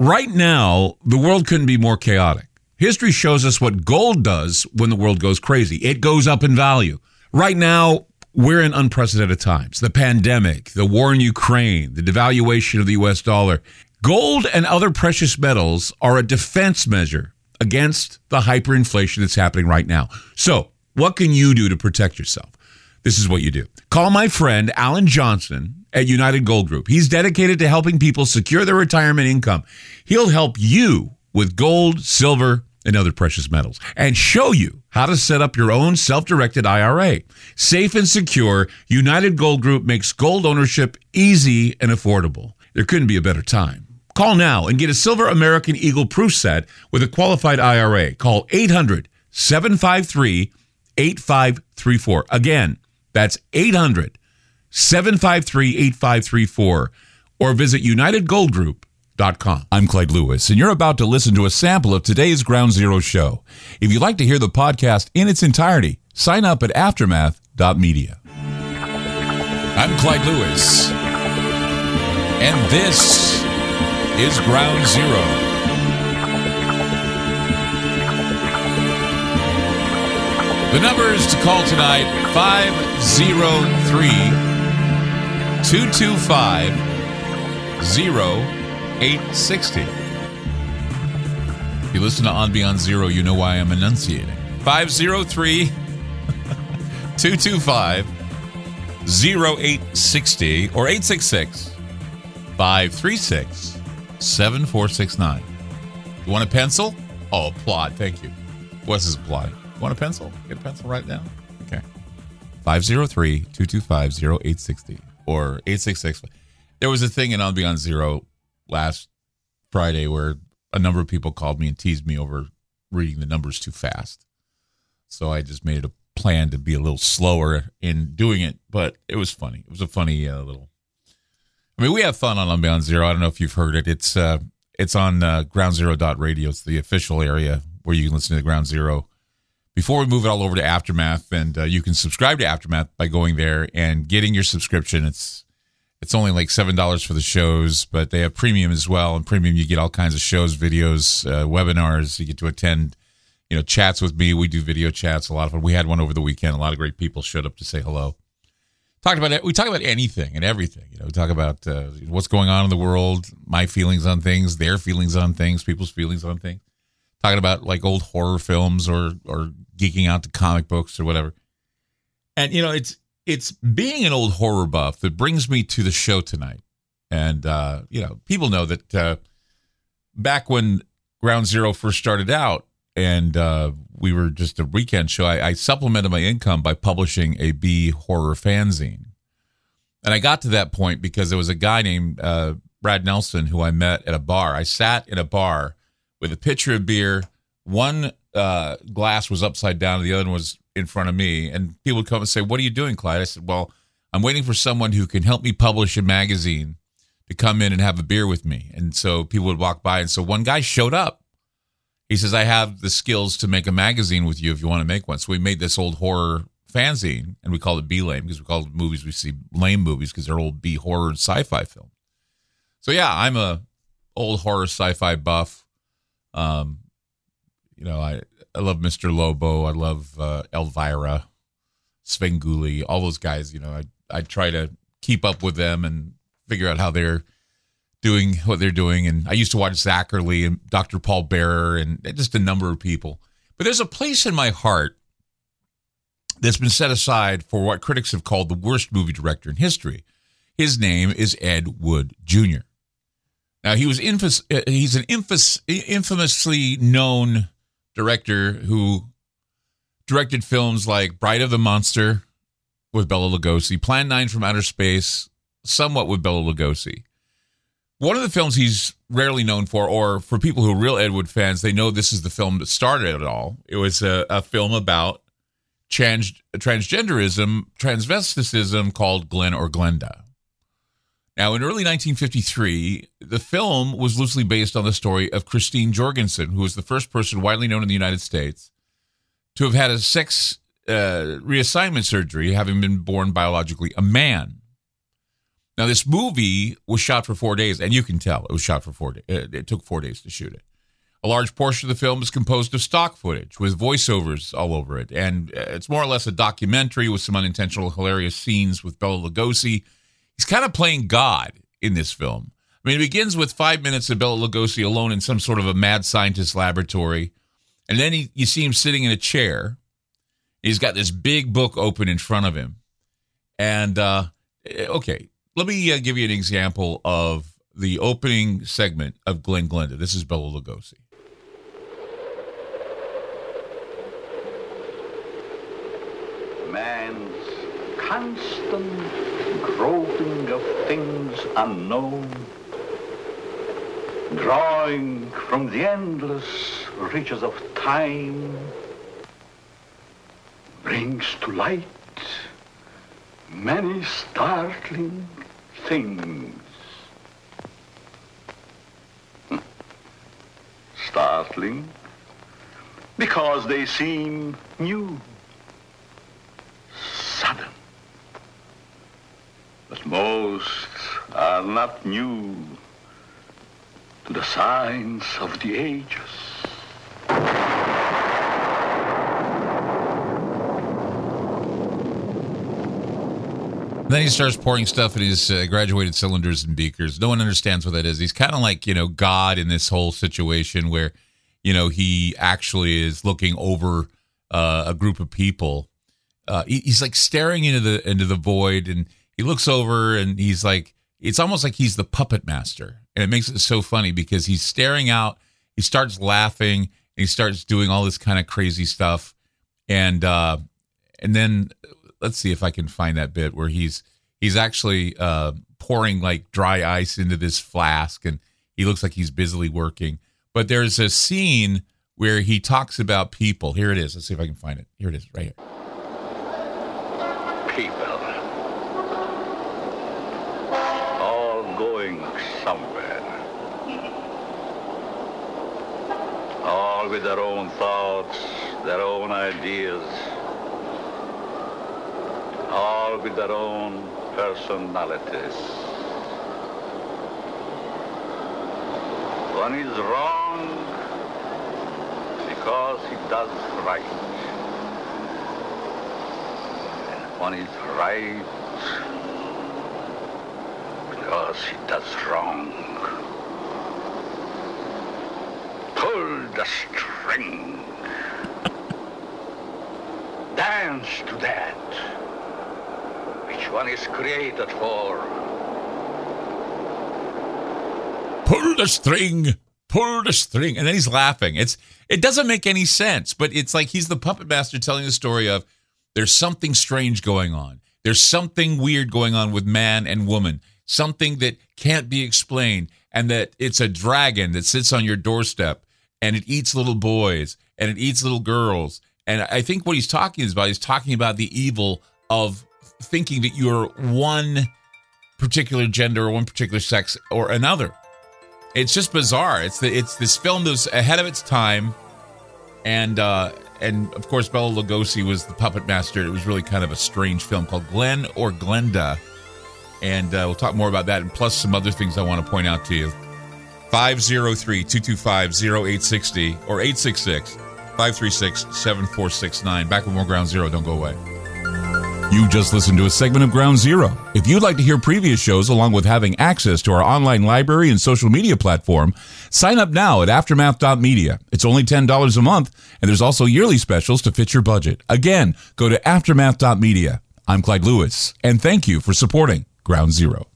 right now, the world couldn't be more chaotic. History shows us what gold does when the world goes crazy. It goes up in value. Right now, we're in unprecedented times. The pandemic, the war in Ukraine, the devaluation of the US dollar. Gold and other precious metals are a defense measure against the hyperinflation that's happening right now. So, what can you do to protect yourself? This is what you do. Call my friend Alan Johnson at United Gold Group. He's dedicated to helping people secure their retirement income. He'll help you with gold, silver, and other precious metals and show you how to set up your own self-directed IRA. Safe and secure, United Gold Group makes gold ownership easy and affordable. There couldn't be a better time. Call now and get a Silver American Eagle proof set with a qualified IRA. Call 800 753 8534. Again, that's 800 753 8534 or visit UnitedGoldGroup.com. I'm Clyde Lewis, and you're about to listen to a sample of today's Ground Zero show. If you'd like to hear the podcast in its entirety, sign up at aftermath.media. I'm Clyde Lewis, and this is Ground Zero. The numbers to call tonight 503 225 0860. If you listen to On Beyond Zero, you know why I'm enunciating. 503 225 0860 or 866 536 7469. You want a pencil? Oh, applaud. Thank you. What's his applaud? Want a pencil? Get a pencil right now. Okay. 503 225 0860 or 866. There was a thing in On Beyond Zero last Friday where a number of people called me and teased me over reading the numbers too fast. So I just made it a plan to be a little slower in doing it, but it was funny. It was a funny uh, little. I mean, we have fun on Beyond Zero. I don't know if you've heard it. It's uh, it's on uh, Ground Zero dot radio. It's the official area where you can listen to the Ground Zero before we move it all over to Aftermath, and uh, you can subscribe to Aftermath by going there and getting your subscription. It's it's only like seven dollars for the shows, but they have premium as well. And premium, you get all kinds of shows, videos, uh, webinars. You get to attend, you know, chats with me. We do video chats. A lot of fun. We had one over the weekend. A lot of great people showed up to say hello. Talked about it. We talk about anything and everything. You know, we talk about uh, what's going on in the world, my feelings on things, their feelings on things, people's feelings on things talking about like old horror films or or geeking out to comic books or whatever. And you know, it's it's being an old horror buff that brings me to the show tonight. And uh, you know, people know that uh, back when Ground Zero first started out, and uh, we were just a weekend show, I, I supplemented my income by publishing a B horror fanzine. And I got to that point because there was a guy named uh, Brad Nelson who I met at a bar. I sat in a bar with a pitcher of beer. One uh, glass was upside down, and the other one was in front of me. And people would come and say, "What are you doing, Clyde?" I said, "Well, I'm waiting for someone who can help me publish a magazine to come in and have a beer with me." And so people would walk by, and so one guy showed up. He says, "I have the skills to make a magazine with you if you want to make one." So we made this old horror fanzine, and we called it B Lame because we called movies we see lame movies because they're old B horror and sci-fi film. So yeah, I'm a old horror sci-fi buff. Um, you know, I I love Mr. Lobo. I love uh, Elvira, Svengoolie, all those guys. You know, I I try to keep up with them and figure out how they're doing what they're doing. And I used to watch Zacherle and Dr. Paul Bearer and just a number of people. But there's a place in my heart that's been set aside for what critics have called the worst movie director in history. His name is Ed Wood Jr. Now he was infamous, uh, he's an infamous, infamously known director who directed films like Bride of the Monster with Bela Lugosi, Plan 9 from Outer Space, somewhat with Bela Lugosi. One of the films he's rarely known for, or for people who are real Ed Wood fans, they know this is the film that started it all. It was a, a film about trans, transgenderism, transvesticism called Glen or Glenda. Now, in early 1953, the film was loosely based on the story of Christine Jorgensen, who was the first person widely known in the United States to have had a sex uh, reassignment surgery, having been born biologically a man. Now, this movie was shot for four days, and you can tell it was shot for four days. It, it took four days to shoot it. A large portion of the film is composed of stock footage with voiceovers all over it, and uh, it's more or less a documentary with some unintentional, hilarious scenes with Bela Lugosi. He's kind of playing God in this film. I mean, it begins with five minutes of Bela Lugosi alone in some sort of a mad scientist laboratory, and then he, you see him sitting in a chair. He's got this big book open in front of him, and uh, okay, let me uh, give you an example of the opening segment of Glen Glenda. This is Bela Lugosi. man's constant groping of things unknown, drawing from the endless reaches of time, brings to light many startling things. Hmm. Startling because they seem new But most are not new to the signs of the ages. Then he starts pouring stuff in his uh, graduated cylinders and beakers. No one understands what that is. He's kind of like, you know, God in this whole situation where, you know, he actually is looking over uh, a group of people uh, he, he's like staring into the into the void, and he looks over, and he's like, it's almost like he's the puppet master, and it makes it so funny because he's staring out. He starts laughing, and he starts doing all this kind of crazy stuff, and uh, and then let's see if I can find that bit where he's he's actually uh, pouring like dry ice into this flask, and he looks like he's busily working. But there's a scene where he talks about people. Here it is. Let's see if I can find it. Here it is, right here. People. All going somewhere. All with their own thoughts, their own ideas. All with their own personalities. One is wrong because he does right. And one is right because he does wrong. Pull the string. Dance to that which one is created for. pull the string pull the string and then he's laughing it's it doesn't make any sense but it's like he's the puppet master telling the story of there's something strange going on there's something weird going on with man and woman something that can't be explained and that it's a dragon that sits on your doorstep and it eats little boys and it eats little girls and i think what he's talking about he's talking about the evil of thinking that you're one particular gender or one particular sex or another it's just bizarre. It's the it's this film that was ahead of its time, and uh, and of course Bela Lugosi was the puppet master. It was really kind of a strange film called Glen or Glenda, and uh, we'll talk more about that and plus some other things I want to point out to you. 503-225-0860 or 866-536-7469. Back with more Ground Zero. Don't go away. You just listened to a segment of Ground Zero. If you'd like to hear previous shows along with having access to our online library and social media platform, sign up now at aftermath.media. It's only $10 a month, and there's also yearly specials to fit your budget. Again, go to aftermath.media. I'm Clyde Lewis, and thank you for supporting ground zero.